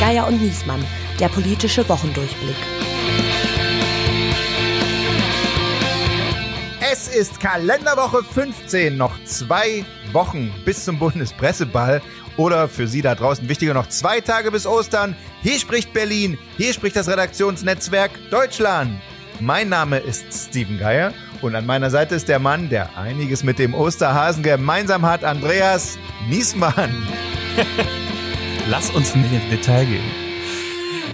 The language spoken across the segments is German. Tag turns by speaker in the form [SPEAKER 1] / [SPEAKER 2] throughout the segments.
[SPEAKER 1] Geier und Niesmann, der politische Wochendurchblick.
[SPEAKER 2] Es ist Kalenderwoche 15, noch zwei Wochen bis zum Bundespresseball oder für Sie da draußen wichtiger noch zwei Tage bis Ostern. Hier spricht Berlin, hier spricht das Redaktionsnetzwerk Deutschland. Mein Name ist Steven Geier und an meiner Seite ist der Mann, der einiges mit dem Osterhasen gemeinsam hat, Andreas Niesmann.
[SPEAKER 3] Lass uns nicht ins Detail gehen.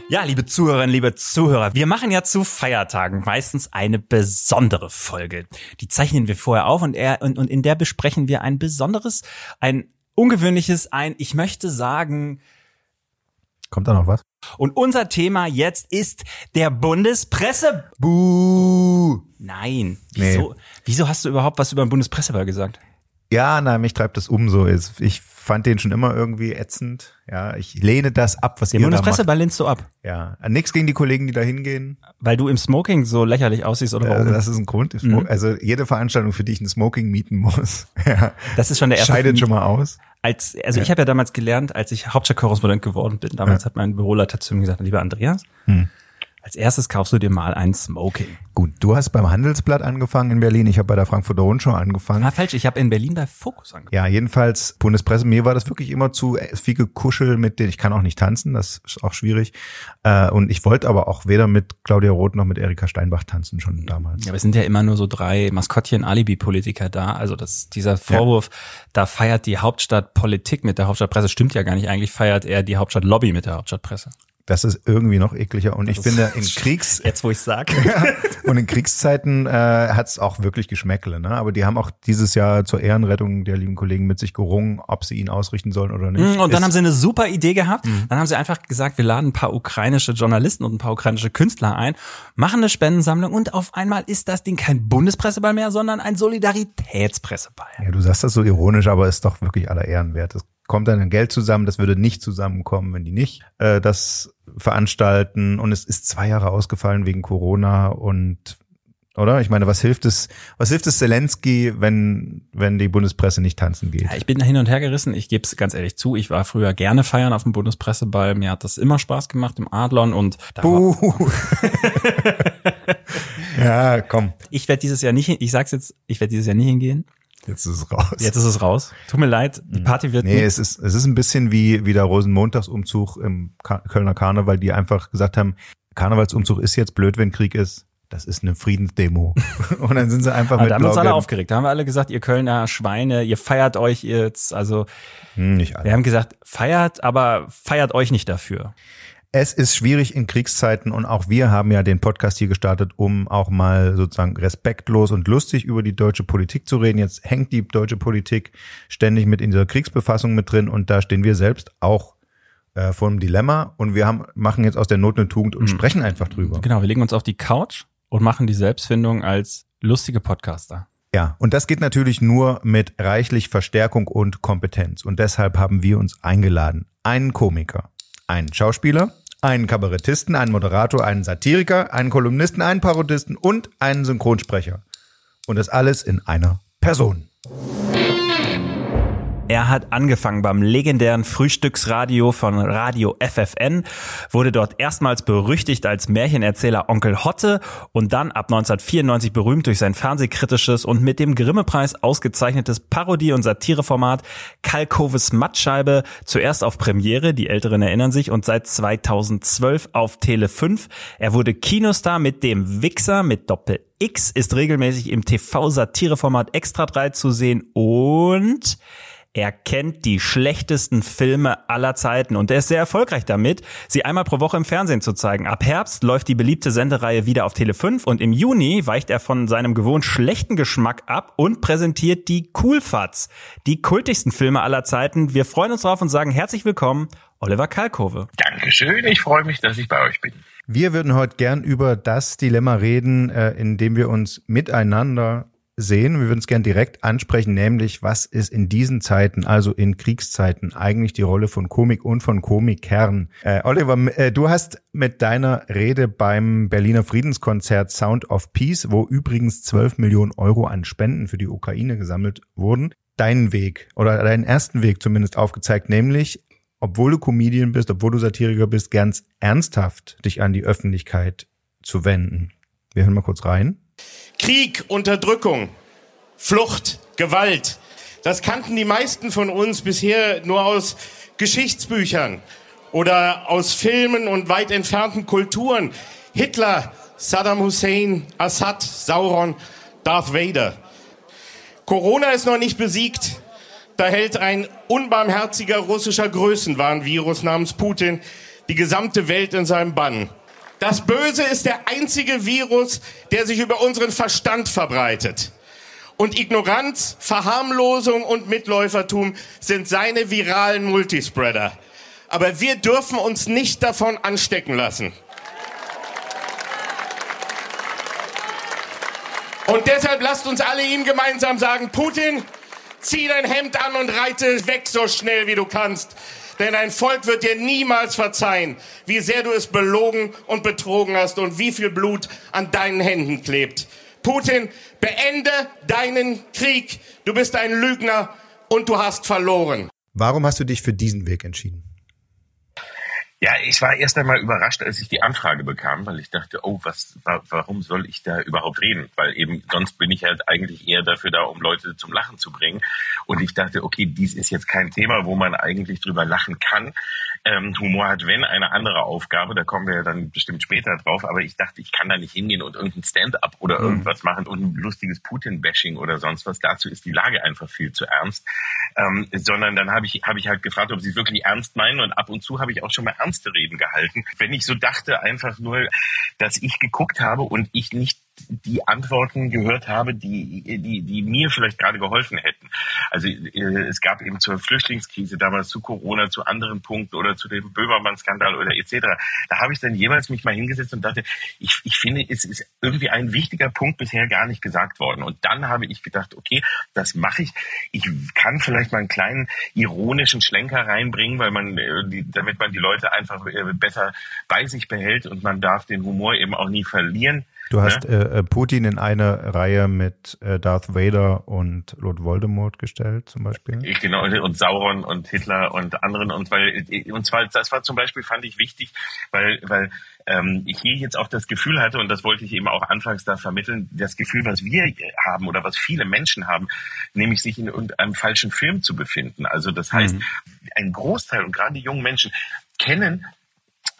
[SPEAKER 3] Ja, liebe Zuhörerinnen, liebe Zuhörer, wir machen ja zu Feiertagen meistens eine besondere Folge. Die zeichnen wir vorher auf und, er, und, und in der besprechen wir ein besonderes, ein ungewöhnliches, ein, ich möchte sagen,
[SPEAKER 2] Kommt da noch was?
[SPEAKER 3] Und unser Thema jetzt ist der Bundespresse. Buh. Nein. Wieso, nee. wieso hast du überhaupt was über den Bundespresseball gesagt?
[SPEAKER 2] Ja, na, mich treibt das um so. Ich fand den schon immer irgendwie ätzend. Ja, ich lehne das ab, was
[SPEAKER 3] Den
[SPEAKER 2] ihr
[SPEAKER 3] Bundespresseball lehnst du ab?
[SPEAKER 2] Ja, nix gegen die Kollegen, die da hingehen.
[SPEAKER 3] Weil du im Smoking so lächerlich aussiehst oder warum?
[SPEAKER 2] Ja, das ist ein Grund. Mhm. Also jede Veranstaltung, für die ich ein Smoking mieten muss. ja,
[SPEAKER 3] das ist schon der erste.
[SPEAKER 2] Scheidet schon mal aus.
[SPEAKER 3] Als, also ja. ich habe ja damals gelernt, als ich Hauptstadtkorrespondent geworden bin, damals ja. hat mein Büroleiter zu mir gesagt, lieber Andreas, hm als erstes kaufst du dir mal ein Smoking.
[SPEAKER 2] Gut, du hast beim Handelsblatt angefangen in Berlin, ich habe bei der Frankfurter Rundschau angefangen.
[SPEAKER 3] Ah, falsch, ich habe in Berlin bei Fokus angefangen.
[SPEAKER 2] Ja, jedenfalls Bundespresse, mir war das wirklich immer zu viel gekuschel mit denen, ich kann auch nicht tanzen, das ist auch schwierig. Äh, und ich wollte aber auch weder mit Claudia Roth noch mit Erika Steinbach tanzen, schon damals.
[SPEAKER 3] Ja, aber es sind ja immer nur so drei Maskottchen-Alibi-Politiker da, also das, dieser Vorwurf, ja. da feiert die Hauptstadt Politik mit der Hauptstadtpresse, stimmt ja gar nicht, eigentlich feiert er die Hauptstadt Lobby mit der Hauptstadtpresse.
[SPEAKER 2] Das ist irgendwie noch ekliger. Und ich finde, in Kriegs...
[SPEAKER 3] Jetzt, wo ich sage.
[SPEAKER 2] und in Kriegszeiten äh, hat es auch wirklich Geschmäckle. Ne? Aber die haben auch dieses Jahr zur Ehrenrettung der lieben Kollegen mit sich gerungen, ob sie ihn ausrichten sollen oder nicht.
[SPEAKER 3] Mm, und dann ist, haben sie eine super Idee gehabt. Mhm. Dann haben sie einfach gesagt, wir laden ein paar ukrainische Journalisten und ein paar ukrainische Künstler ein, machen eine Spendensammlung und auf einmal ist das Ding kein Bundespresseball mehr, sondern ein Solidaritätspresseball.
[SPEAKER 2] Ja, du sagst das so ironisch, aber ist doch wirklich aller Ehren wert. Das kommt dann ein Geld zusammen, das würde nicht zusammenkommen, wenn die nicht äh, das veranstalten. Und es ist zwei Jahre ausgefallen wegen Corona und oder? Ich meine, was hilft es, was hilft es Zelensky, wenn, wenn die Bundespresse nicht tanzen geht? Ja,
[SPEAKER 3] ich bin da hin und her gerissen. Ich gebe es ganz ehrlich zu. Ich war früher gerne feiern auf dem Bundespresseball. Mir hat das immer Spaß gemacht im Adlon und da
[SPEAKER 2] Ja, komm.
[SPEAKER 3] Ich werde dieses Jahr nicht, ich sag's jetzt, ich werde dieses Jahr nicht hingehen.
[SPEAKER 2] Jetzt ist es raus.
[SPEAKER 3] Jetzt ist es raus. Tut mir leid, die mhm. Party wird.
[SPEAKER 2] Nee, es ist, es ist ein bisschen wie, wie der Rosenmontagsumzug im Kölner Karneval, die einfach gesagt haben, Karnevalsumzug ist jetzt blöd, wenn Krieg ist. Das ist eine Friedensdemo. Und dann sind sie einfach mit
[SPEAKER 3] Da haben wir uns alle aufgeregt. Da haben wir alle gesagt, ihr Kölner Schweine, ihr feiert euch jetzt. Also, hm, nicht alle. wir haben gesagt, feiert, aber feiert euch nicht dafür.
[SPEAKER 2] Es ist schwierig in Kriegszeiten und auch wir haben ja den Podcast hier gestartet, um auch mal sozusagen respektlos und lustig über die deutsche Politik zu reden. Jetzt hängt die deutsche Politik ständig mit in dieser Kriegsbefassung mit drin und da stehen wir selbst auch äh, vor einem Dilemma und wir haben, machen jetzt aus der Not eine Tugend und mhm. sprechen einfach drüber.
[SPEAKER 3] Genau, wir legen uns auf die Couch und machen die Selbstfindung als lustige Podcaster.
[SPEAKER 2] Ja, und das geht natürlich nur mit reichlich Verstärkung und Kompetenz. Und deshalb haben wir uns eingeladen. Einen Komiker, einen Schauspieler, einen Kabarettisten, einen Moderator, einen Satiriker, einen Kolumnisten, einen Parodisten und einen Synchronsprecher. Und das alles in einer Person.
[SPEAKER 3] Er hat angefangen beim legendären Frühstücksradio von Radio FFN, wurde dort erstmals berüchtigt als Märchenerzähler Onkel Hotte und dann ab 1994 berühmt durch sein fernsehkritisches und mit dem Grimme-Preis ausgezeichnetes Parodie- und Satireformat Kalkoves Mattscheibe, zuerst auf Premiere, die Älteren erinnern sich, und seit 2012 auf Tele 5. Er wurde Kinostar mit dem Wichser mit Doppel X, ist regelmäßig im TV-Satireformat Extra 3 zu sehen und er kennt die schlechtesten Filme aller Zeiten und er ist sehr erfolgreich damit, sie einmal pro Woche im Fernsehen zu zeigen. Ab Herbst läuft die beliebte Sendereihe wieder auf Tele 5 und im Juni weicht er von seinem gewohnt schlechten Geschmack ab und präsentiert die Coolfats, die kultigsten Filme aller Zeiten. Wir freuen uns drauf und sagen herzlich willkommen, Oliver Kalkove.
[SPEAKER 4] Dankeschön, ich freue mich, dass ich bei euch bin.
[SPEAKER 2] Wir würden heute gern über das Dilemma reden, äh, in dem wir uns miteinander sehen. Wir würden es gerne direkt ansprechen, nämlich was ist in diesen Zeiten, also in Kriegszeiten, eigentlich die Rolle von Komik und von Komikern. Äh, Oliver, äh, du hast mit deiner Rede beim Berliner Friedenskonzert Sound of Peace, wo übrigens 12 Millionen Euro an Spenden für die Ukraine gesammelt wurden, deinen Weg oder deinen ersten Weg zumindest aufgezeigt, nämlich obwohl du Comedian bist, obwohl du Satiriker bist, ganz ernsthaft dich an die Öffentlichkeit zu wenden. Wir hören mal kurz rein.
[SPEAKER 5] Krieg, Unterdrückung, Flucht, Gewalt. Das kannten die meisten von uns bisher nur aus Geschichtsbüchern oder aus Filmen und weit entfernten Kulturen. Hitler, Saddam Hussein, Assad, Sauron, Darth Vader. Corona ist noch nicht besiegt. Da hält ein unbarmherziger russischer Größenwahnvirus namens Putin die gesamte Welt in seinem Bann. Das Böse ist der einzige Virus, der sich über unseren Verstand verbreitet. Und Ignoranz, Verharmlosung und Mitläufertum sind seine viralen Multispreader. Aber wir dürfen uns nicht davon anstecken lassen. Und deshalb lasst uns alle ihm gemeinsam sagen, Putin, zieh dein Hemd an und reite weg so schnell wie du kannst. Denn dein Volk wird dir niemals verzeihen, wie sehr du es belogen und betrogen hast und wie viel Blut an deinen Händen klebt. Putin, beende deinen Krieg. Du bist ein Lügner und du hast verloren.
[SPEAKER 2] Warum hast du dich für diesen Weg entschieden?
[SPEAKER 4] Ja, ich war erst einmal überrascht, als ich die Anfrage bekam, weil ich dachte, oh, was, warum soll ich da überhaupt reden? Weil eben sonst bin ich halt eigentlich eher dafür da, um Leute zum Lachen zu bringen. Und ich dachte, okay, dies ist jetzt kein Thema, wo man eigentlich drüber lachen kann. Ähm, Humor hat, wenn, eine andere Aufgabe, da kommen wir ja dann bestimmt später drauf, aber ich dachte, ich kann da nicht hingehen und irgendein Stand-up oder mhm. irgendwas machen und ein lustiges Putin-Bashing oder sonst was. Dazu ist die Lage einfach viel zu ernst. Ähm, sondern dann habe ich, hab ich halt gefragt, ob sie es wirklich ernst meinen und ab und zu habe ich auch schon mal ernste Reden gehalten. Wenn ich so dachte, einfach nur, dass ich geguckt habe und ich nicht die Antworten gehört habe, die, die, die mir vielleicht gerade geholfen hätten. Also äh, es gab eben zur Flüchtlingskrise damals, zu Corona, zu anderen Punkten oder zu dem Böhmermann-Skandal oder etc. Da habe ich dann jeweils mich mal hingesetzt und dachte, ich, ich finde, es ist irgendwie ein wichtiger Punkt bisher gar nicht gesagt worden. Und dann habe ich gedacht, okay, das mache ich. Ich kann vielleicht mal einen kleinen ironischen Schlenker reinbringen, weil man, äh, damit man die Leute einfach äh, besser bei sich behält und man darf den Humor eben auch nie verlieren.
[SPEAKER 2] Du hast ne? äh, Putin in eine Reihe mit äh, Darth Vader und Lord Voldemort gestellt, zum Beispiel.
[SPEAKER 4] Genau, und Sauron und Hitler und anderen. Und weil, und zwar, das war zum Beispiel, fand ich wichtig, weil, weil ähm, ich hier jetzt auch das Gefühl hatte, und das wollte ich eben auch anfangs da vermitteln, das Gefühl, was wir haben oder was viele Menschen haben, nämlich sich in irgendeinem falschen Film zu befinden. Also das heißt, mhm. ein Großteil und gerade die jungen Menschen kennen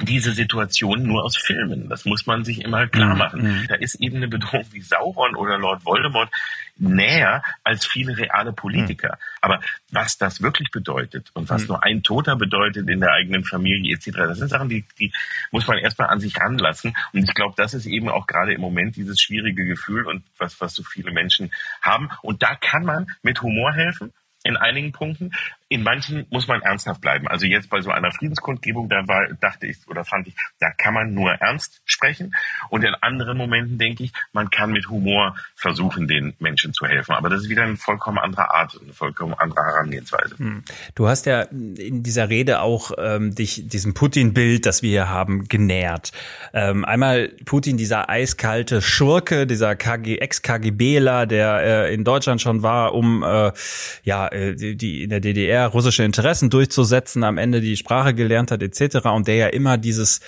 [SPEAKER 4] diese Situation nur aus Filmen. Das muss man sich immer klar mhm. machen. Mhm. Da ist eben eine Bedrohung wie Sauron oder Lord Voldemort näher als viele reale Politiker. Mhm. Aber was das wirklich bedeutet und was mhm. nur ein Toter bedeutet in der eigenen Familie etc., das sind Sachen, die, die muss man erstmal an sich ranlassen. Und ich glaube, das ist eben auch gerade im Moment dieses schwierige Gefühl und was, was so viele Menschen haben. Und da kann man mit Humor helfen in einigen Punkten. In manchen muss man ernsthaft bleiben. Also jetzt bei so einer Friedenskundgebung, da war, dachte ich oder fand ich, da kann man nur ernst sprechen. Und in anderen Momenten denke ich, man kann mit Humor versuchen, den Menschen zu helfen. Aber das ist wieder eine vollkommen andere Art, eine vollkommen andere Herangehensweise. Hm.
[SPEAKER 3] Du hast ja in dieser Rede auch ähm, dich diesem Putin-Bild, das wir hier haben, genährt. Ähm, einmal Putin, dieser eiskalte Schurke, dieser KG, Ex-KGBler, der äh, in Deutschland schon war, um äh, ja äh, die in der DDR russische Interessen durchzusetzen, am Ende die Sprache gelernt hat etc. und der ja immer dieses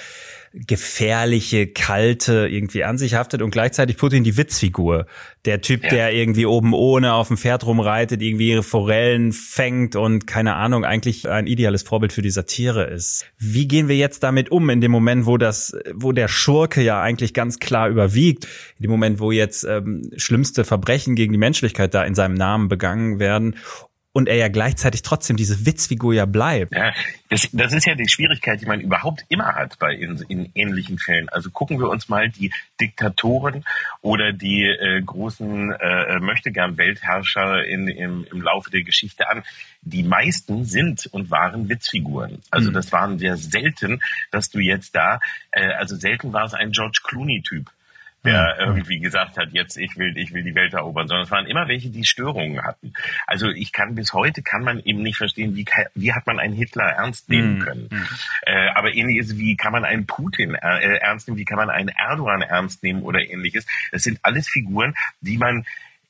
[SPEAKER 3] gefährliche, kalte irgendwie an sich haftet und gleichzeitig Putin die Witzfigur. Der Typ, ja. der irgendwie oben ohne auf dem Pferd rumreitet, irgendwie ihre Forellen fängt und keine Ahnung, eigentlich ein ideales Vorbild für die Satire ist. Wie gehen wir jetzt damit um in dem Moment, wo das, wo der Schurke ja eigentlich ganz klar überwiegt, in dem Moment, wo jetzt ähm, schlimmste Verbrechen gegen die Menschlichkeit da in seinem Namen begangen werden und er ja gleichzeitig trotzdem diese Witzfigur ja bleibt.
[SPEAKER 4] Ja, das, das ist ja die Schwierigkeit, die man überhaupt immer hat bei in, in ähnlichen Fällen. Also gucken wir uns mal die Diktatoren oder die äh, großen äh, möchtegern Weltherrscher in, im, im Laufe der Geschichte an. Die meisten sind und waren Witzfiguren. Also mhm. das waren sehr selten, dass du jetzt da, äh, also selten war es ein George Clooney-Typ der irgendwie gesagt hat, jetzt ich will, ich will die Welt erobern, sondern es waren immer welche, die Störungen hatten. Also ich kann bis heute kann man eben nicht verstehen, wie, wie hat man einen Hitler ernst nehmen mhm. können. Mhm. Äh, aber ähnliches, wie kann man einen Putin äh, ernst nehmen, wie kann man einen Erdogan ernst nehmen oder ähnliches. Das sind alles Figuren, die man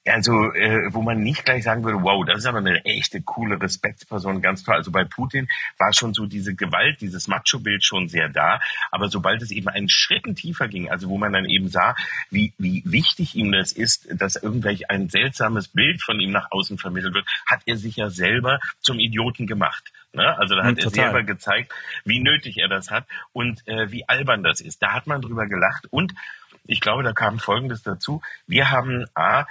[SPEAKER 4] also äh, wo man nicht gleich sagen würde, wow, das ist aber eine echte coole Respektsperson, ganz toll. Also bei Putin war schon so diese Gewalt, dieses Macho-Bild schon sehr da, aber sobald es eben einen Schritt tiefer ging, also wo man dann eben sah, wie, wie wichtig ihm das ist, dass irgendwelch ein seltsames Bild von ihm nach außen vermittelt wird, hat er sich ja selber zum Idioten gemacht. Ne? Also da hat ja, er selber gezeigt, wie nötig er das hat und äh, wie albern das ist. Da hat man drüber gelacht und ich glaube, da kam Folgendes dazu. Wir haben A,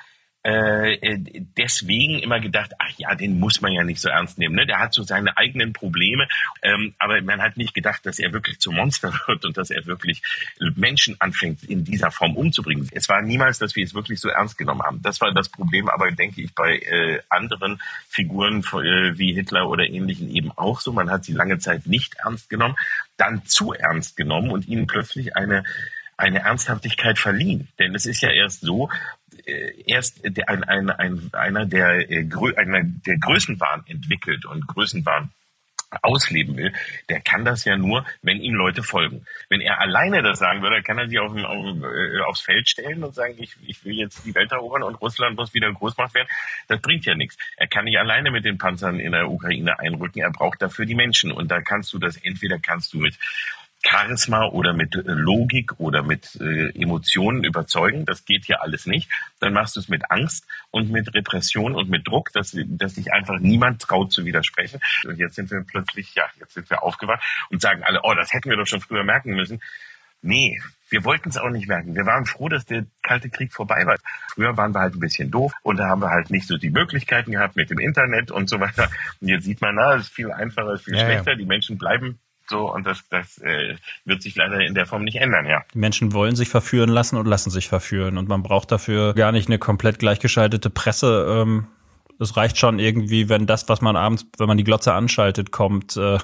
[SPEAKER 4] äh, deswegen immer gedacht, ach ja, den muss man ja nicht so ernst nehmen. Ne? Der hat so seine eigenen Probleme, ähm, aber man hat nicht gedacht, dass er wirklich zum Monster wird und dass er wirklich Menschen anfängt, in dieser Form umzubringen. Es war niemals, dass wir es wirklich so ernst genommen haben. Das war das Problem, aber denke ich bei äh, anderen Figuren äh, wie Hitler oder ähnlichen eben auch so. Man hat sie lange Zeit nicht ernst genommen, dann zu ernst genommen und ihnen plötzlich eine eine Ernsthaftigkeit verliehen. Denn es ist ja erst so, erst der, ein, ein, ein, einer, der, äh, einer, der Größenwahn entwickelt und Größenwahn ausleben will, der kann das ja nur, wenn ihm Leute folgen. Wenn er alleine das sagen würde, kann er sich auf, auf, äh, aufs Feld stellen und sagen, ich, ich will jetzt die Welt erobern und Russland muss wieder groß gemacht werden. Das bringt ja nichts. Er kann nicht alleine mit den Panzern in der Ukraine einrücken. Er braucht dafür die Menschen. Und da kannst du das, entweder kannst du mit Charisma oder mit äh, Logik oder mit äh, Emotionen überzeugen. Das geht hier alles nicht. Dann machst du es mit Angst und mit Repression und mit Druck, dass, dass sich einfach niemand traut zu widersprechen. Und jetzt sind wir plötzlich, ja, jetzt sind wir aufgewacht und sagen alle, oh, das hätten wir doch schon früher merken müssen. Nee, wir wollten es auch nicht merken. Wir waren froh, dass der Kalte Krieg vorbei war. Früher waren wir halt ein bisschen doof und da haben wir halt nicht so die Möglichkeiten gehabt mit dem Internet und so weiter. Und jetzt sieht man, na, es ist viel einfacher, es ist viel ja, schlechter. Ja. Die Menschen bleiben so, und das, das äh, wird sich leider in der Form nicht ändern, ja.
[SPEAKER 3] Die Menschen wollen sich verführen lassen und lassen sich verführen. Und man braucht dafür gar nicht eine komplett gleichgeschaltete Presse. Ähm, es reicht schon irgendwie, wenn das, was man abends, wenn man die Glotze anschaltet, kommt. Äh.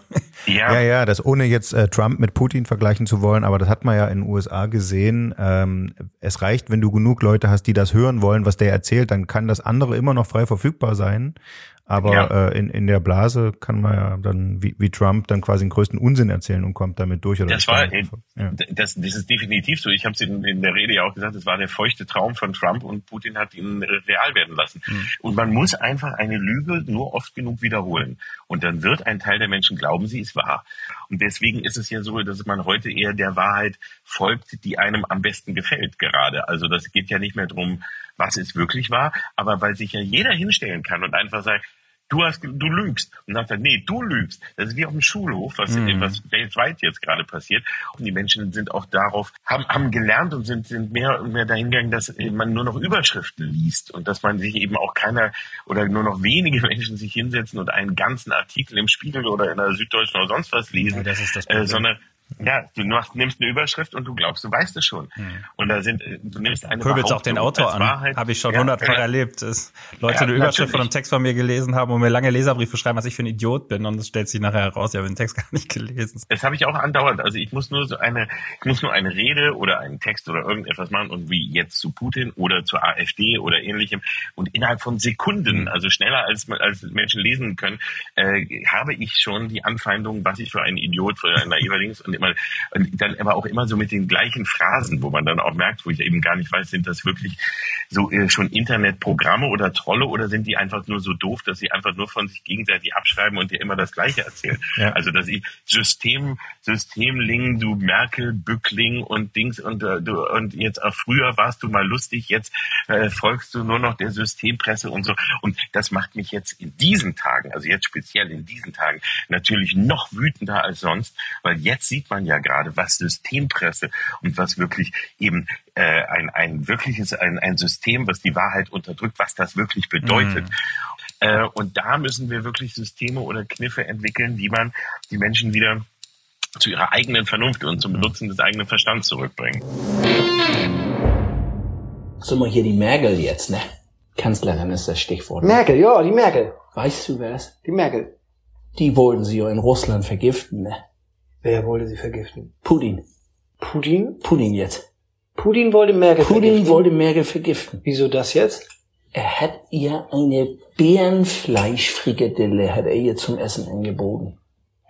[SPEAKER 2] Ja. ja, ja, das ohne jetzt äh, Trump mit Putin vergleichen zu wollen, aber das hat man ja in den USA gesehen. Ähm, es reicht, wenn du genug Leute hast, die das hören wollen, was der erzählt, dann kann das andere immer noch frei verfügbar sein. Aber ja. äh, in, in der Blase kann man ja dann wie, wie Trump dann quasi den größten Unsinn erzählen und kommt damit durch. Oder
[SPEAKER 4] das war, äh, ja. das, das ist definitiv so. Ich habe es in, in der Rede ja auch gesagt, das war der feuchte Traum von Trump und Putin hat ihn real werden lassen. Mhm. Und man muss einfach eine Lüge nur oft genug wiederholen. Und dann wird ein Teil der Menschen glauben, sie ist wahr. Und deswegen ist es ja so, dass man heute eher der Wahrheit folgt, die einem am besten gefällt gerade. Also das geht ja nicht mehr drum was ist wirklich wahr, aber weil sich ja jeder hinstellen kann und einfach sagt, du hast, du lügst. Und dann sagt er, nee, du lügst. Das ist wie auf dem Schulhof, was, mhm. was weltweit jetzt gerade passiert. Und die Menschen sind auch darauf, haben, haben gelernt und sind, sind mehr und mehr dahingegangen, dass man nur noch Überschriften liest und dass man sich eben auch keiner oder nur noch wenige Menschen sich hinsetzen und einen ganzen Artikel im Spiegel oder in der Süddeutschen oder sonst was lesen, ja, das ist das äh, sondern ja, du nimmst eine Überschrift und du glaubst, du weißt es schon. Hm. Und da sind, du nimmst eine
[SPEAKER 3] Pöbelst auch den Autor an. Habe ich schon hundertmal ja, erlebt. Dass Leute ja, eine Überschrift natürlich. von einem Text von mir gelesen haben und mir lange Leserbriefe schreiben, was ich für ein Idiot bin. Und es stellt sich nachher heraus, ich habe den Text gar nicht gelesen.
[SPEAKER 4] Das habe ich auch andauernd. Also ich muss nur so eine, ich muss nur eine Rede oder einen Text oder irgendetwas machen und wie jetzt zu Putin oder zur AfD oder ähnlichem. Und innerhalb von Sekunden, hm. also schneller als, als Menschen lesen können, äh, habe ich schon die Anfeindung, was ich für ein Idiot, für ein naiver Links und immer, und dann aber auch immer so mit den gleichen Phrasen, wo man dann auch merkt, wo ich eben gar nicht weiß, sind das wirklich so äh, schon Internetprogramme oder Trolle oder sind die einfach nur so doof, dass sie einfach nur von sich gegenseitig abschreiben und dir immer das Gleiche erzählen? Ja. Also, dass ich System, Systemling, du Merkel, Bückling und Dings und, äh, du, und jetzt auch früher warst du mal lustig, jetzt äh, folgst du nur noch der Systempresse und so. Und das macht mich jetzt in diesen Tagen, also jetzt speziell in diesen Tagen, natürlich noch wütender als sonst, weil jetzt sieht man ja gerade, was Systempresse und was wirklich eben äh, ein, ein wirkliches, ein, ein System, was die Wahrheit unterdrückt, was das wirklich bedeutet. Mhm. Äh, und da müssen wir wirklich Systeme oder Kniffe entwickeln, wie man die Menschen wieder zu ihrer eigenen Vernunft und zum Benutzen des eigenen Verstands zurückbringen.
[SPEAKER 6] So mal hier die Merkel jetzt, ne? Kanzlerin ist das Stichwort.
[SPEAKER 7] Merkel, ja, die Merkel.
[SPEAKER 6] Weißt du wer ist?
[SPEAKER 7] Die Merkel.
[SPEAKER 6] Die wollten sie ja in Russland vergiften, ne?
[SPEAKER 7] Wer wollte sie vergiften?
[SPEAKER 6] Putin.
[SPEAKER 7] Putin?
[SPEAKER 6] Putin jetzt.
[SPEAKER 7] Putin wollte Merkel
[SPEAKER 6] Putin vergiften? wollte Merkel vergiften.
[SPEAKER 7] Wieso das jetzt?
[SPEAKER 6] Er hat ihr eine Bärenfleischfrikadelle, hat er ihr zum Essen angeboten.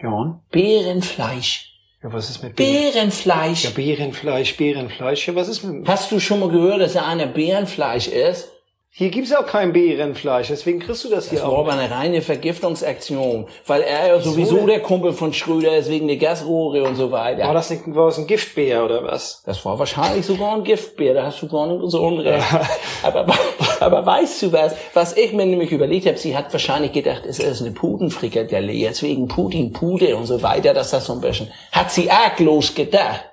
[SPEAKER 7] Ja.
[SPEAKER 6] Bärenfleisch.
[SPEAKER 7] Ja, was ist mit
[SPEAKER 6] Bärenfleisch?
[SPEAKER 7] Ja, Bärenfleisch, Bärenfleisch. Ja, was ist mit...
[SPEAKER 6] Hast du schon mal gehört, dass er einer Bärenfleisch ist?
[SPEAKER 7] Hier gibt's auch kein Bärenfleisch, deswegen kriegst du das hier
[SPEAKER 6] Das war
[SPEAKER 7] auch.
[SPEAKER 6] aber eine reine Vergiftungsaktion, weil er ja sowieso der Kumpel von Schröder ist wegen der Gasrohre und so weiter.
[SPEAKER 7] War das nicht war das ein Giftbär oder was?
[SPEAKER 6] Das war wahrscheinlich sogar ein Giftbär, da hast du gar nicht so unrecht. aber, aber weißt du was, was ich mir nämlich überlegt habe, sie hat wahrscheinlich gedacht, es ist eine Pudenfrikadelle, jetzt wegen Putin, Pude und so weiter, dass das so ein bisschen, hat sie arglos gedacht.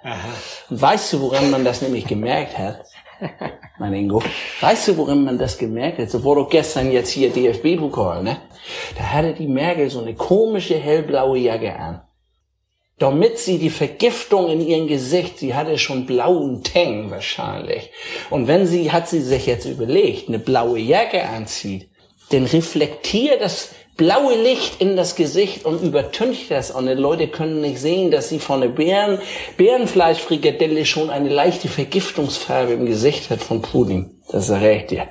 [SPEAKER 6] Und weißt du, woran man das nämlich gemerkt hat? Mein Ingo, weißt du, woran man das gemerkt hat? So doch gestern jetzt hier DFB-Pokal, ne? Da hatte die Merkel so eine komische hellblaue Jacke an damit sie die Vergiftung in ihrem Gesicht, sie hatte schon blauen Tang wahrscheinlich. Und wenn sie, hat sie sich jetzt überlegt, eine blaue Jacke anzieht, dann reflektiert das blaue Licht in das Gesicht und übertüncht das. Und die Leute können nicht sehen, dass sie von der Bären, Bärenfleischfrikadelle schon eine leichte Vergiftungsfarbe im Gesicht hat von Pudding. Das sage ich dir.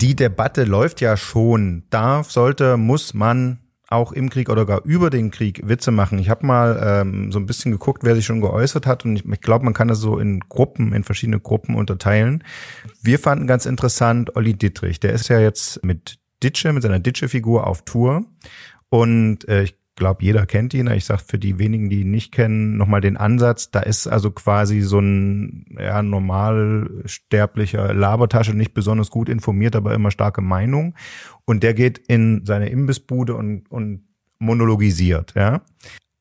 [SPEAKER 2] Die Debatte läuft ja schon. Darf, sollte, muss man auch im Krieg oder gar über den Krieg Witze machen. Ich habe mal ähm, so ein bisschen geguckt, wer sich schon geäußert hat und ich, ich glaube, man kann das so in Gruppen, in verschiedene Gruppen unterteilen. Wir fanden ganz interessant Olli Dittrich. Der ist ja jetzt mit Ditsche, mit seiner Ditsche-Figur auf Tour und äh, ich glaube, jeder kennt ihn. Ich sage für die wenigen, die ihn nicht kennen, nochmal den Ansatz. Da ist also quasi so ein ja, normalsterblicher Labertasche, nicht besonders gut informiert, aber immer starke Meinung. Und der geht in seine Imbissbude und, und monologisiert, ja.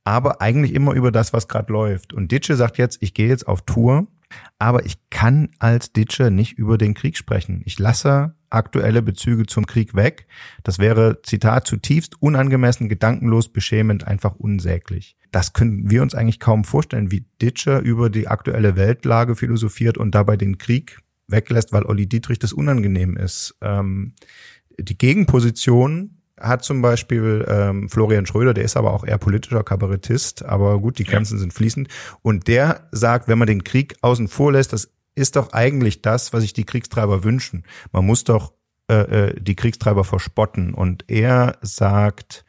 [SPEAKER 2] Aber eigentlich immer über das, was gerade läuft. Und Ditsche sagt jetzt, ich gehe jetzt auf Tour, aber ich kann als Ditsche nicht über den Krieg sprechen. Ich lasse aktuelle Bezüge zum Krieg weg. Das wäre, Zitat, zutiefst unangemessen, gedankenlos, beschämend, einfach unsäglich. Das können wir uns eigentlich kaum vorstellen, wie Ditsche über die aktuelle Weltlage philosophiert und dabei den Krieg weglässt, weil Olli Dietrich das unangenehm ist. Ähm, die Gegenposition hat zum Beispiel ähm, Florian Schröder, der ist aber auch eher politischer Kabarettist, aber gut, die Grenzen sind fließend. Und der sagt, wenn man den Krieg außen vor lässt, das ist doch eigentlich das, was sich die Kriegstreiber wünschen. Man muss doch äh, äh, die Kriegstreiber verspotten. Und er sagt,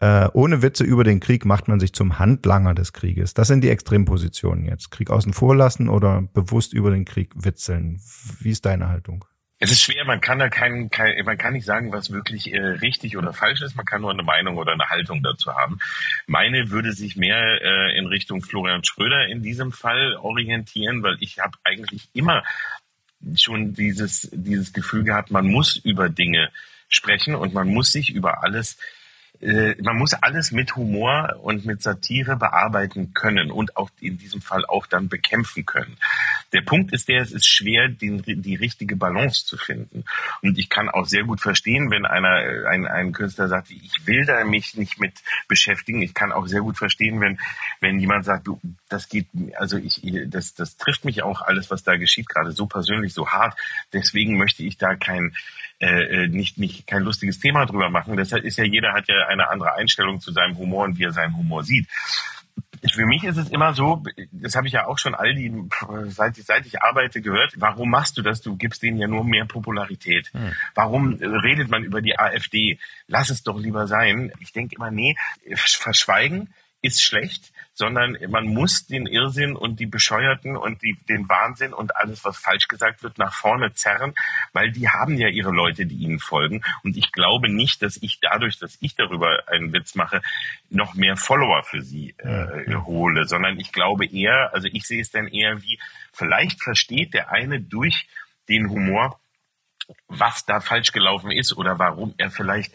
[SPEAKER 2] äh, ohne Witze über den Krieg macht man sich zum Handlanger des Krieges. Das sind die Extrempositionen jetzt. Krieg außen vor lassen oder bewusst über den Krieg witzeln. Wie ist deine Haltung?
[SPEAKER 4] Es ist schwer, man kann da kein, kein man kann nicht sagen, was wirklich äh, richtig oder falsch ist. Man kann nur eine Meinung oder eine Haltung dazu haben. Meine würde sich mehr äh, in Richtung Florian Schröder in diesem Fall orientieren, weil ich habe eigentlich immer schon dieses dieses Gefühl gehabt, man muss über Dinge sprechen und man muss sich über alles äh, man muss alles mit Humor und mit Satire bearbeiten können und auch in diesem Fall auch dann bekämpfen können. Der Punkt ist der, es ist schwer, den, die richtige Balance zu finden. Und ich kann auch sehr gut verstehen, wenn einer, ein, ein Künstler sagt, ich will da mich nicht mit beschäftigen. Ich kann auch sehr gut verstehen, wenn, wenn jemand sagt, du, das geht, also ich, das, das trifft mich auch alles, was da geschieht, gerade so persönlich, so hart. Deswegen möchte ich da kein, äh, nicht, nicht kein lustiges Thema drüber machen. Deshalb ist ja jeder hat ja eine andere Einstellung zu seinem Humor und wie er seinen Humor sieht. Für mich ist es immer so, das habe ich ja auch schon all die, seit ich, seit ich arbeite, gehört, warum machst du das? Du gibst denen ja nur mehr Popularität. Hm. Warum redet man über die AfD? Lass es doch lieber sein. Ich denke immer, nee, verschweigen ist schlecht, sondern man muss den Irrsinn und die Bescheuerten und die, den Wahnsinn und alles, was falsch gesagt wird, nach vorne zerren, weil die haben ja ihre Leute, die ihnen folgen. Und ich glaube nicht, dass ich dadurch, dass ich darüber einen Witz mache, noch mehr Follower für sie äh, hole, sondern ich glaube eher, also ich sehe es dann eher wie, vielleicht versteht der eine durch den Humor, was da falsch gelaufen ist oder warum er vielleicht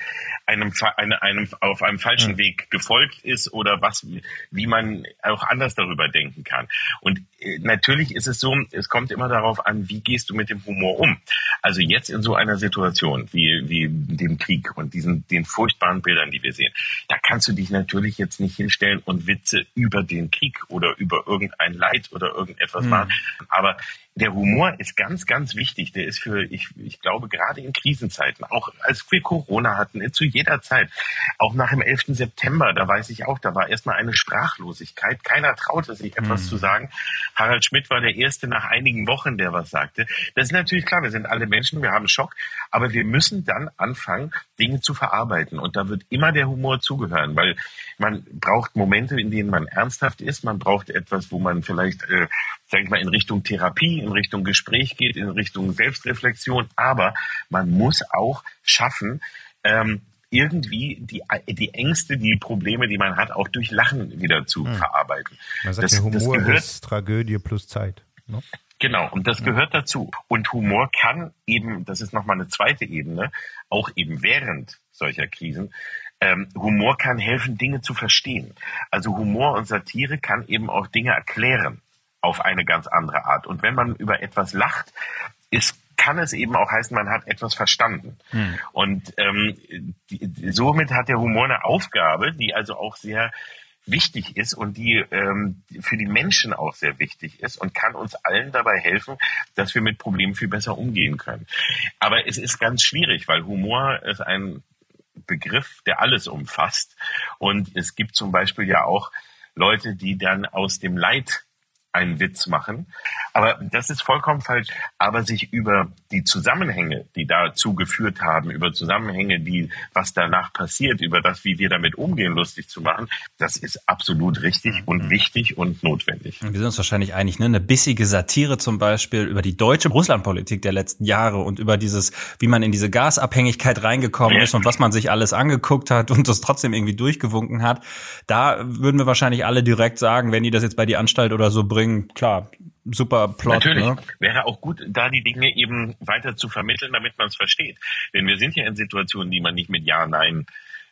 [SPEAKER 4] einem, eine, einem auf einem falschen
[SPEAKER 2] Hm.
[SPEAKER 4] Weg gefolgt ist oder was, wie man auch anders darüber denken kann. Und äh, natürlich ist es so, es kommt immer darauf an, wie gehst du mit dem Humor um. Also jetzt in so einer Situation wie, wie dem Krieg und diesen, den furchtbaren Bildern, die wir sehen, da kannst du dich natürlich jetzt nicht hinstellen und Witze über den Krieg oder über irgendein Leid oder irgendetwas
[SPEAKER 2] Hm.
[SPEAKER 4] machen. Aber der Humor ist ganz, ganz wichtig. Der ist für, ich, ich glaube, gerade in Krisenzeiten, auch als wir Corona hatten, zu jederzeit. Auch nach dem 11. September, da weiß ich auch, da war erstmal eine Sprachlosigkeit. Keiner traute sich etwas mhm. zu sagen. Harald Schmidt war der Erste nach einigen Wochen, der was sagte. Das ist natürlich klar, wir sind alle Menschen, wir haben Schock, aber wir müssen dann anfangen, Dinge zu verarbeiten. Und da wird immer der Humor zugehören, weil man braucht Momente, in denen man ernsthaft ist. Man braucht etwas, wo man vielleicht, äh, sag ich mal, in Richtung Therapie, in Richtung Gespräch geht, in Richtung Selbstreflexion. Aber man muss auch schaffen, ähm, irgendwie die, die Ängste, die Probleme, die man hat, auch durch Lachen wieder zu hm. verarbeiten.
[SPEAKER 2] Man sagt, das, der Humor das gehört, ist Tragödie plus Zeit. Ne?
[SPEAKER 4] Genau, und das gehört dazu. Und Humor kann eben, das ist nochmal eine zweite Ebene, auch eben während solcher Krisen, ähm, Humor kann helfen, Dinge zu verstehen. Also Humor und Satire kann eben auch Dinge erklären auf eine ganz andere Art. Und wenn man über etwas lacht, ist kann es eben auch heißen, man hat etwas verstanden. Hm. Und ähm, die, somit hat der Humor eine Aufgabe, die also auch sehr wichtig ist und die ähm, für die Menschen auch sehr wichtig ist und kann uns allen dabei helfen, dass wir mit Problemen viel besser umgehen können. Aber es ist ganz schwierig, weil Humor ist ein Begriff, der alles umfasst. Und es gibt zum Beispiel ja auch Leute, die dann aus dem Leid einen Witz machen. Aber das ist vollkommen falsch. Aber sich über die Zusammenhänge, die dazu geführt haben, über Zusammenhänge, die, was danach passiert, über das, wie wir damit umgehen, lustig zu machen, das ist absolut richtig und mhm. wichtig und notwendig.
[SPEAKER 3] Wir sind uns wahrscheinlich einig, ne? Eine bissige Satire zum Beispiel über die deutsche Russlandpolitik der letzten Jahre und über dieses, wie man in diese Gasabhängigkeit reingekommen ja. ist und was man sich alles angeguckt hat und das trotzdem irgendwie durchgewunken hat. Da würden wir wahrscheinlich alle direkt sagen, wenn die das jetzt bei die Anstalt oder so bringen, deswegen, klar, super Plot.
[SPEAKER 4] Natürlich. Ne? Wäre auch gut, da die Dinge eben weiter zu vermitteln, damit man es versteht. Denn wir sind ja in Situationen, die man nicht mit Ja, Nein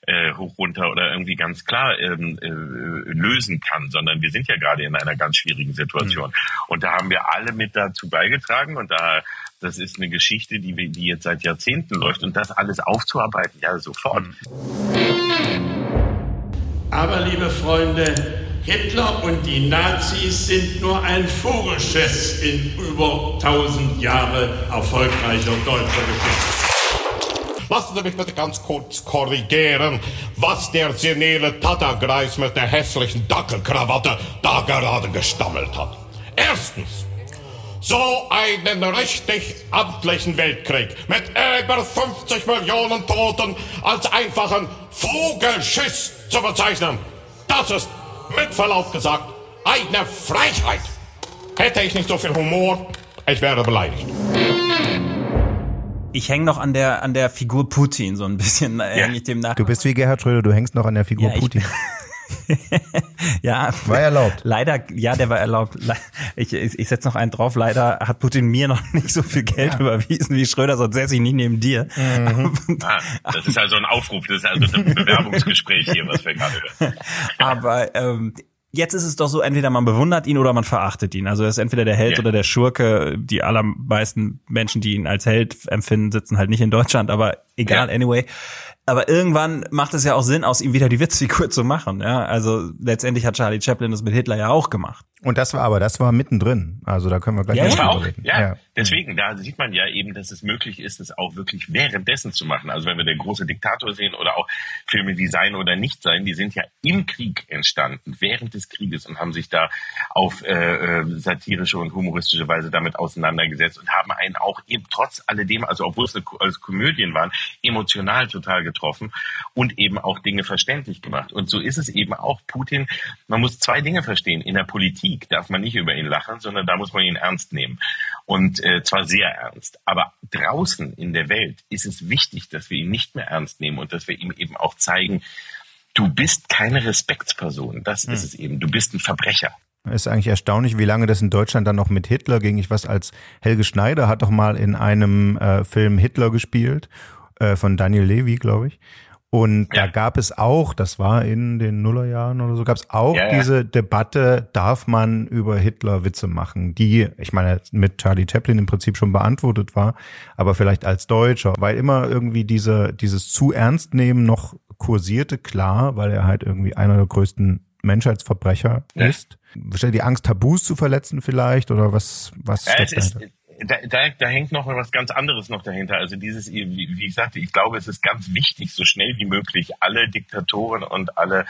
[SPEAKER 4] äh, hoch runter oder irgendwie ganz klar ähm, äh, lösen kann, sondern wir sind ja gerade in einer ganz schwierigen Situation. Mhm. Und da haben wir alle mit dazu beigetragen und da das ist eine Geschichte, die, die jetzt seit Jahrzehnten läuft und das alles aufzuarbeiten, ja sofort.
[SPEAKER 8] Aber liebe Freunde, Hitler und die Nazis sind nur ein Vogelschiss in über 1000 Jahre erfolgreicher deutscher Geschichte.
[SPEAKER 9] Lassen Sie mich bitte ganz kurz korrigieren, was der senile Tattergreis mit der hässlichen Dackelkrawatte da gerade gestammelt hat. Erstens, so einen richtig amtlichen Weltkrieg mit über 50 Millionen Toten als einfachen Vogelschiss zu bezeichnen, das ist mit Verlaub gesagt, eine Frechheit. Hätte ich nicht so viel Humor, ich wäre beleidigt.
[SPEAKER 3] Ich hänge noch an der an der Figur Putin so ein bisschen. Äh, ja. dem nach.
[SPEAKER 2] Du bist wie Gerhard Schröder, du hängst noch an der Figur ja, Putin.
[SPEAKER 3] ja.
[SPEAKER 2] War erlaubt.
[SPEAKER 3] Leider, ja, der war erlaubt. Ich, ich, ich setze noch einen drauf. Leider hat Putin mir noch nicht so viel Geld ja. überwiesen wie Schröder, sonst säße ich nicht neben dir.
[SPEAKER 4] Mhm. ah, das ist also ein Aufruf, das ist also ein Bewerbungsgespräch hier, was wir gerade hören.
[SPEAKER 3] Aber ähm, jetzt ist es doch so, entweder man bewundert ihn oder man verachtet ihn. Also er ist entweder der Held yeah. oder der Schurke. Die allermeisten Menschen, die ihn als Held empfinden, sitzen halt nicht in Deutschland, aber egal, yeah. anyway. Aber irgendwann macht es ja auch Sinn, aus ihm wieder die Witzfigur zu machen. Ja, also letztendlich hat Charlie Chaplin das mit Hitler ja auch gemacht.
[SPEAKER 2] Und das war aber, das war mittendrin. Also da können wir gleich
[SPEAKER 4] ja, ja. Auch, ja. ja, deswegen, da sieht man ja eben, dass es möglich ist, es auch wirklich währenddessen zu machen. Also wenn wir der große Diktator sehen oder auch Filme wie Sein oder Nicht Sein, die sind ja im Krieg entstanden, während des Krieges und haben sich da auf äh, äh satirische und humoristische Weise damit auseinandergesetzt und haben einen auch eben trotz alledem, also obwohl es eine, als Komödien waren, emotional total getroffen und eben auch Dinge verständlich gemacht. Und so ist es eben auch Putin. Man muss zwei Dinge verstehen. In der Politik darf man nicht über ihn lachen, sondern da muss man ihn ernst nehmen. Und äh, zwar sehr ernst. Aber draußen in der Welt ist es wichtig, dass wir ihn nicht mehr ernst nehmen und dass wir ihm eben auch zeigen, du bist keine Respektsperson. Das hm. ist es eben. Du bist ein Verbrecher.
[SPEAKER 2] Ist eigentlich erstaunlich, wie lange das in Deutschland dann noch mit Hitler ging. Ich weiß, als Helge Schneider hat doch mal in einem äh, Film Hitler gespielt äh, von Daniel Levy, glaube ich. Und ja. da gab es auch, das war in den Nullerjahren oder so, gab es auch ja, ja. diese Debatte, darf man über Hitler Witze machen, die, ich meine, mit Charlie Chaplin im Prinzip schon beantwortet war, aber vielleicht als Deutscher, weil immer irgendwie diese, dieses zu ernst nehmen noch kursierte, klar, weil er halt irgendwie einer der größten Menschheitsverbrecher ist. Die Angst, Tabus zu verletzen vielleicht oder was, was
[SPEAKER 4] ja, es ist, da, da, da hängt noch was ganz anderes noch dahinter. Also dieses, wie, wie ich sagte, ich glaube, es ist ganz wichtig, so schnell wie möglich alle Diktatoren und alle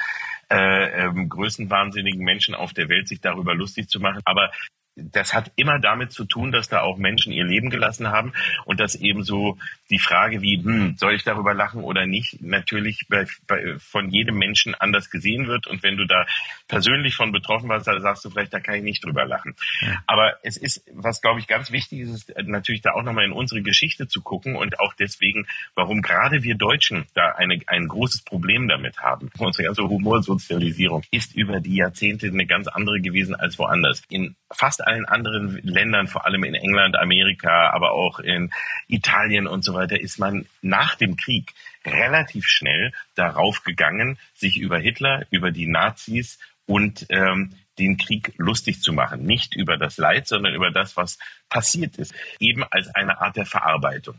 [SPEAKER 4] äh, ähm, größenwahnsinnigen Menschen auf der Welt sich darüber lustig zu machen. Aber das hat immer damit zu tun, dass da auch Menschen ihr Leben gelassen haben und dass eben so die Frage wie, hm, soll ich darüber lachen oder nicht, natürlich bei, bei, von jedem Menschen anders gesehen wird. Und wenn du da persönlich von betroffen warst, dann sagst du vielleicht, da kann ich nicht drüber lachen. Ja. Aber es ist, was glaube ich ganz wichtig ist, ist natürlich da auch nochmal in unsere Geschichte zu gucken und auch deswegen, warum gerade wir Deutschen da eine, ein großes Problem damit haben. Unsere ganze Humorsozialisierung ist über die Jahrzehnte eine ganz andere gewesen als woanders. In fast allen anderen Ländern, vor allem in England, Amerika, aber auch in Italien und so weiter, ist man nach dem Krieg relativ schnell darauf gegangen, sich über Hitler, über die Nazis und ähm, den Krieg lustig zu machen. Nicht über das Leid, sondern über das, was passiert ist. Eben als eine Art der Verarbeitung.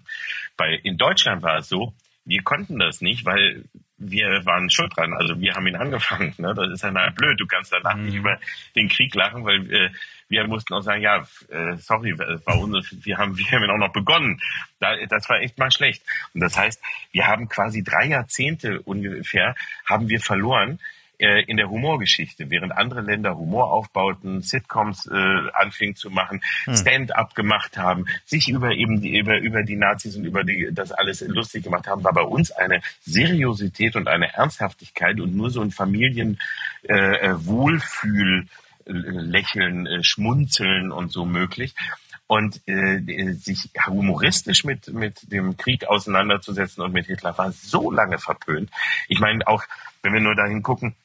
[SPEAKER 4] Bei, in Deutschland war es so, wir konnten das nicht, weil wir waren schuld dran. Also wir haben ihn angefangen. Ne? Das ist ja mal blöd. Du kannst danach mhm. nicht über den Krieg lachen, weil äh, wir mussten auch sagen, ja, äh, sorry, war unser, wir haben wir haben auch noch begonnen. Da, das war echt mal schlecht. Und das heißt, wir haben quasi drei Jahrzehnte ungefähr haben wir verloren äh, in der Humorgeschichte, während andere Länder Humor aufbauten, Sitcoms äh, anfingen zu machen, hm. Stand-up gemacht haben, sich über eben die, über, über die Nazis und über die, das alles lustig gemacht haben, war bei uns eine Seriosität und eine Ernsthaftigkeit und nur so ein Familienwohlfühl äh, äh, Lächeln, äh, Schmunzeln und so möglich und äh, sich humoristisch mit mit dem Krieg auseinanderzusetzen und mit Hitler war so lange verpönt. Ich meine auch, wenn wir nur dahin gucken,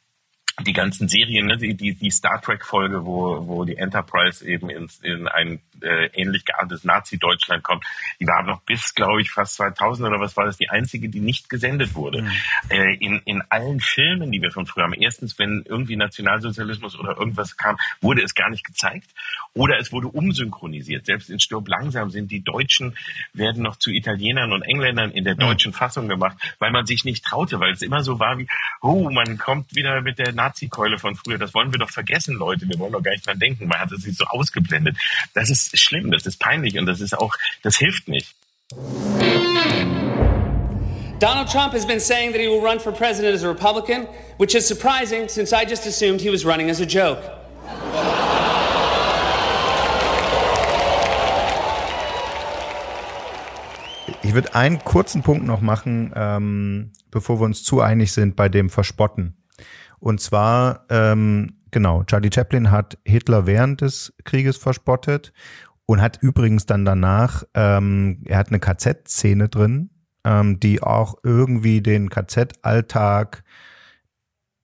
[SPEAKER 4] die ganzen Serien, ne, die, die, die Star Trek-Folge, wo, wo die Enterprise eben ins, in ein äh, ähnlich geartetes Nazi-Deutschland kommt, die war noch bis, glaube ich, fast 2000 oder was war das, die einzige, die nicht gesendet wurde. Mhm. Äh, in, in allen Filmen, die wir von früher haben, erstens, wenn irgendwie Nationalsozialismus oder irgendwas kam, wurde es gar nicht gezeigt oder es wurde umsynchronisiert. Selbst in Stirb langsam sind die Deutschen, werden noch zu Italienern und Engländern in der deutschen Fassung gemacht, weil man sich nicht traute, weil es immer so war wie, oh, man kommt wieder mit der Nazi-Keule von früher, das wollen wir doch vergessen, Leute, wir wollen doch gar nicht dran denken, man hat es sich so ausgeblendet. Das ist schlimm, das ist peinlich und das ist auch, das hilft nicht.
[SPEAKER 10] Donald Trump has been saying that he will run for president as a Republican, which is surprising since I just assumed he was running as a joke.
[SPEAKER 2] Ich würde einen kurzen Punkt noch machen, ähm, bevor wir uns zu einig sind bei dem Verspotten. Und zwar, ähm, genau, Charlie Chaplin hat Hitler während des Krieges verspottet und hat übrigens dann danach, ähm, er hat eine KZ-Szene drin, ähm, die auch irgendwie den KZ-Alltag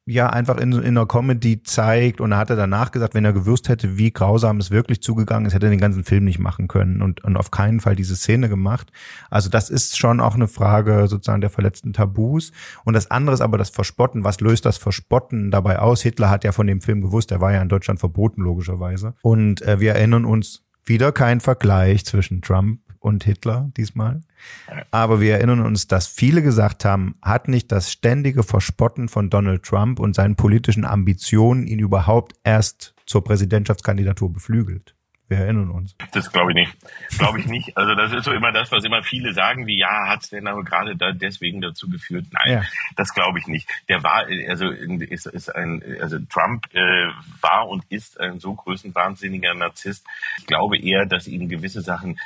[SPEAKER 2] ja einfach in, in einer Comedy zeigt und er hatte danach gesagt, wenn er gewusst hätte, wie grausam es wirklich zugegangen ist, hätte er den ganzen Film nicht machen können und, und auf keinen Fall diese Szene gemacht. Also das ist schon auch eine Frage sozusagen der verletzten Tabus. Und das andere ist aber das Verspotten. Was löst das Verspotten dabei aus? Hitler hat ja von dem Film gewusst, er war ja in Deutschland verboten, logischerweise. Und äh, wir erinnern uns wieder kein Vergleich zwischen Trump und Hitler diesmal. Aber wir erinnern uns, dass viele gesagt haben, hat nicht das ständige Verspotten von Donald Trump und seinen politischen Ambitionen ihn überhaupt erst zur Präsidentschaftskandidatur beflügelt. Wir erinnern uns.
[SPEAKER 4] Das glaube ich nicht. Glaube ich nicht. Also das ist so immer das, was immer viele sagen, wie ja, hat es denn aber gerade da deswegen dazu geführt? Nein, ja. das glaube ich nicht. Der war, also ist, ist ein, also Trump äh, war und ist ein so größenwahnsinniger Narzisst. Ich glaube eher, dass ihm gewisse Sachen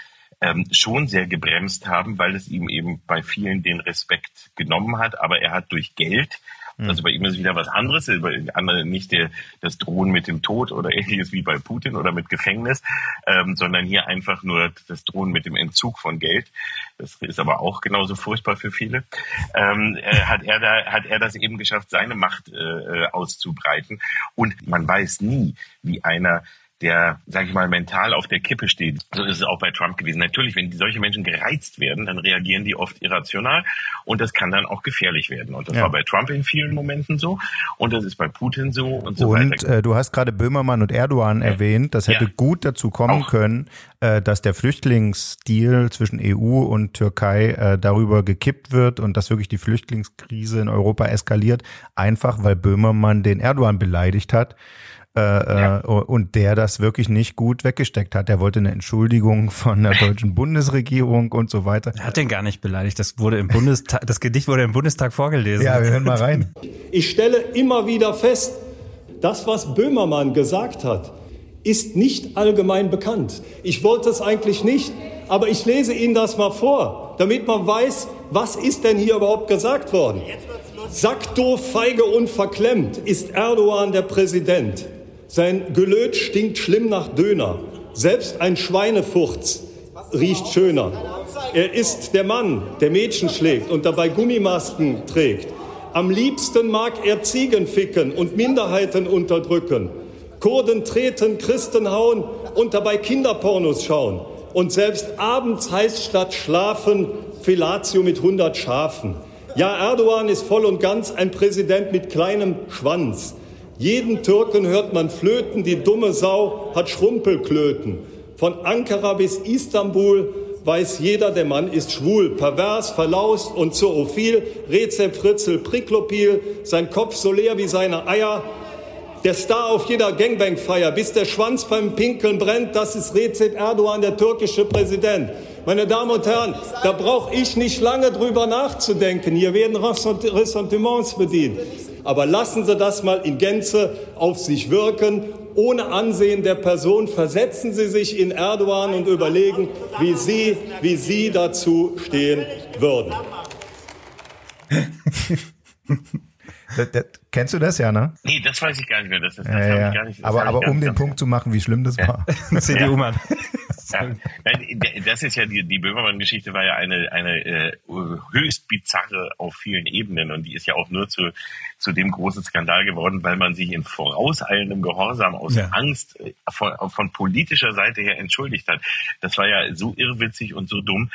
[SPEAKER 4] ähm, schon sehr gebremst haben, weil es ihm eben bei vielen den Respekt genommen hat. Aber er hat durch Geld hm. also bei ihm ist wieder was anderes, bei anderen nicht der, das Drohen mit dem Tod oder ähnliches wie bei Putin oder mit Gefängnis, ähm, sondern hier einfach nur das Drohen mit dem Entzug von Geld. Das ist aber auch genauso furchtbar für viele. Ähm, äh, hat er da, hat er das eben geschafft, seine Macht äh, äh auszubreiten. Und man weiß nie, wie einer der, sage ich mal, mental auf der Kippe steht. So ist es auch bei Trump gewesen. Natürlich, wenn solche Menschen gereizt werden, dann reagieren die oft irrational und das kann dann auch gefährlich werden. Und das ja. war bei Trump in vielen Momenten so und das ist bei Putin so und so
[SPEAKER 2] und,
[SPEAKER 4] weiter.
[SPEAKER 2] Äh, du hast gerade Böhmermann und Erdogan ja. erwähnt. Das hätte ja. gut dazu kommen auch. können, äh, dass der Flüchtlingsdeal zwischen EU und Türkei äh, darüber gekippt wird und dass wirklich die Flüchtlingskrise in Europa eskaliert, einfach weil Böhmermann den Erdogan beleidigt hat Äh, ja. äh, und der das wirklich nicht gut weggesteckt hat. Er wollte eine Entschuldigung von der deutschen Bundesregierung und so weiter.
[SPEAKER 3] Er hat den gar nicht beleidigt. Das wurde im Bundestag, das Gedicht wurde im Bundestag vorgelesen.
[SPEAKER 2] Ja, wir hören mal rein.
[SPEAKER 11] Ich stelle immer wieder fest, das, was Böhmermann gesagt hat, ist nicht allgemein bekannt. Ich wollte es eigentlich nicht, aber ich lese Ihnen das mal vor, damit man weiß, was ist denn hier überhaupt gesagt worden. Sackdoof, feige und verklemmt ist Erdogan der Präsident. Sein Gelöt stinkt schlimm nach Döner. Selbst ein Schweinefurz riecht schöner. Er ist der Mann, der Mädchen schlägt und dabei Gummimasken trägt. Am liebsten mag er Ziegen ficken und Minderheiten unterdrücken. Kurden treten, Christen hauen und dabei Kinderpornos schauen. Und selbst abends heißt statt schlafen Fellatio mit 100 Schafen. Ja, Erdogan ist voll und ganz ein Präsident mit kleinem Schwanz. Jeden Türken hört man flöten, die dumme Sau hat Schrumpelklöten. Von Ankara bis Istanbul weiß jeder, der Mann ist schwul, pervers, verlaust und zoophil, Rezep, Fritzel, Priklopil, sein Kopf so leer wie seine Eier. Der Star auf jeder Gangbang-Feier, bis der Schwanz beim Pinkeln brennt, das ist Recep Erdogan, der türkische Präsident. Meine Damen und Herren, da brauche ich nicht lange drüber nachzudenken. Hier werden Ressentiments bedient. Aber lassen Sie das mal in Gänze auf sich wirken ohne Ansehen der Person. Versetzen Sie sich in Erdogan und überlegen, wie Sie, wie Sie dazu stehen würden.
[SPEAKER 2] Das, das, kennst du das ja, ne?
[SPEAKER 4] Nee, das weiß ich gar nicht mehr. Das, das,
[SPEAKER 2] das ja, ja. Nicht, aber aber um den Punkt zu machen, wie schlimm das war.
[SPEAKER 3] CDU-Mann.
[SPEAKER 4] Ja. Das ist ja die, die Böhmermann-Geschichte war ja eine, eine äh, höchst bizarre auf vielen Ebenen und die ist ja auch nur zu, zu dem großen Skandal geworden, weil man sich in vorauseilendem Gehorsam aus ja. Angst äh, von, von politischer Seite her entschuldigt hat. Das war ja so irrwitzig und so dumm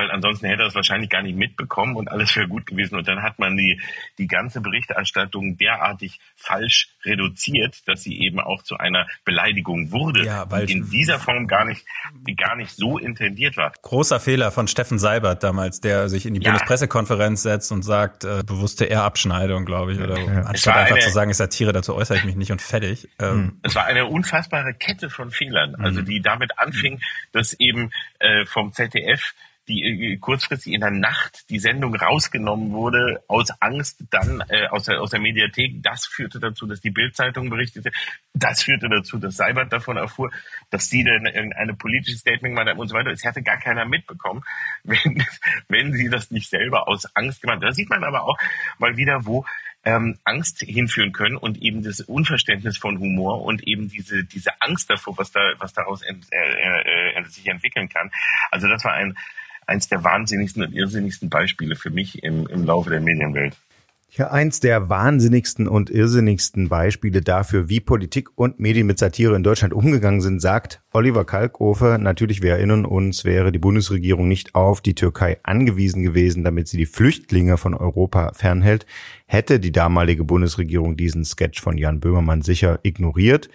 [SPEAKER 4] weil ansonsten hätte er es wahrscheinlich gar nicht mitbekommen und alles wäre gut gewesen. Und dann hat man die, die ganze Berichterstattung derartig falsch reduziert, dass sie eben auch zu einer Beleidigung wurde, ja, weil die in dieser Form gar nicht, die gar nicht so intendiert war.
[SPEAKER 3] Großer Fehler von Steffen Seibert damals, der sich in die ja. Bundespressekonferenz setzt und sagt, äh, bewusste Ehrabschneidung, glaube ich, oder ja. anstatt einfach eine, zu sagen, ich Satire, dazu äußere ich mich nicht und fertig.
[SPEAKER 4] Ähm. Es war eine unfassbare Kette von Fehlern, also mhm. die damit anfing, dass eben äh, vom ZDF die äh, kurzfristig in der Nacht die Sendung rausgenommen wurde, aus Angst dann äh, aus, der, aus der Mediathek. Das führte dazu, dass die Bildzeitung berichtete. Das führte dazu, dass Seibert davon erfuhr, dass sie dann irgendeine politische Statement gemacht haben und so weiter. Es hätte gar keiner mitbekommen, wenn, wenn sie das nicht selber aus Angst gemacht haben. Da sieht man aber auch mal wieder, wo ähm, Angst hinführen können und eben das Unverständnis von Humor und eben diese diese Angst davor, was da was daraus ent, äh, äh, sich entwickeln kann. Also das war ein eins der wahnsinnigsten und irrsinnigsten Beispiele für mich im, im Laufe der Medienwelt.
[SPEAKER 2] Ja, eins der wahnsinnigsten und irrsinnigsten Beispiele dafür, wie Politik und Medien mit Satire in Deutschland umgegangen sind, sagt Oliver Kalkofer. Natürlich, wir erinnern uns, wäre die Bundesregierung nicht auf die Türkei angewiesen gewesen, damit sie die Flüchtlinge von Europa fernhält, hätte die damalige Bundesregierung diesen Sketch von Jan Böhmermann sicher ignoriert.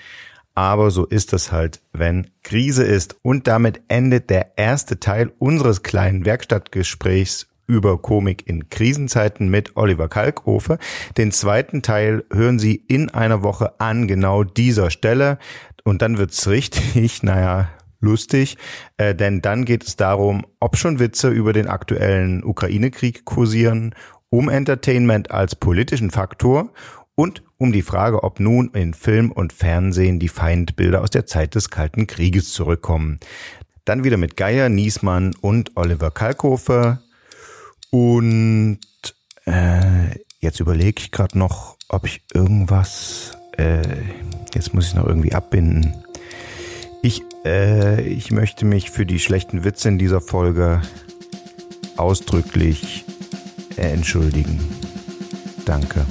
[SPEAKER 2] Aber so ist es halt, wenn Krise ist. Und damit endet der erste Teil unseres kleinen Werkstattgesprächs über Komik in Krisenzeiten mit Oliver Kalkofe. Den zweiten Teil hören Sie in einer Woche an genau dieser Stelle. Und dann wird's richtig, naja, lustig, äh, denn dann geht es darum, ob schon Witze über den aktuellen Ukraine-Krieg kursieren, um Entertainment als politischen Faktor und um die Frage, ob nun in Film und Fernsehen die Feindbilder aus der Zeit des Kalten Krieges zurückkommen. Dann wieder mit Geier, Niesmann und Oliver Kalkofer. Und äh, jetzt überlege ich gerade noch, ob ich irgendwas. Äh, jetzt muss ich noch irgendwie abbinden. Ich, äh, ich möchte mich für die schlechten Witze in dieser Folge ausdrücklich äh, entschuldigen. Danke.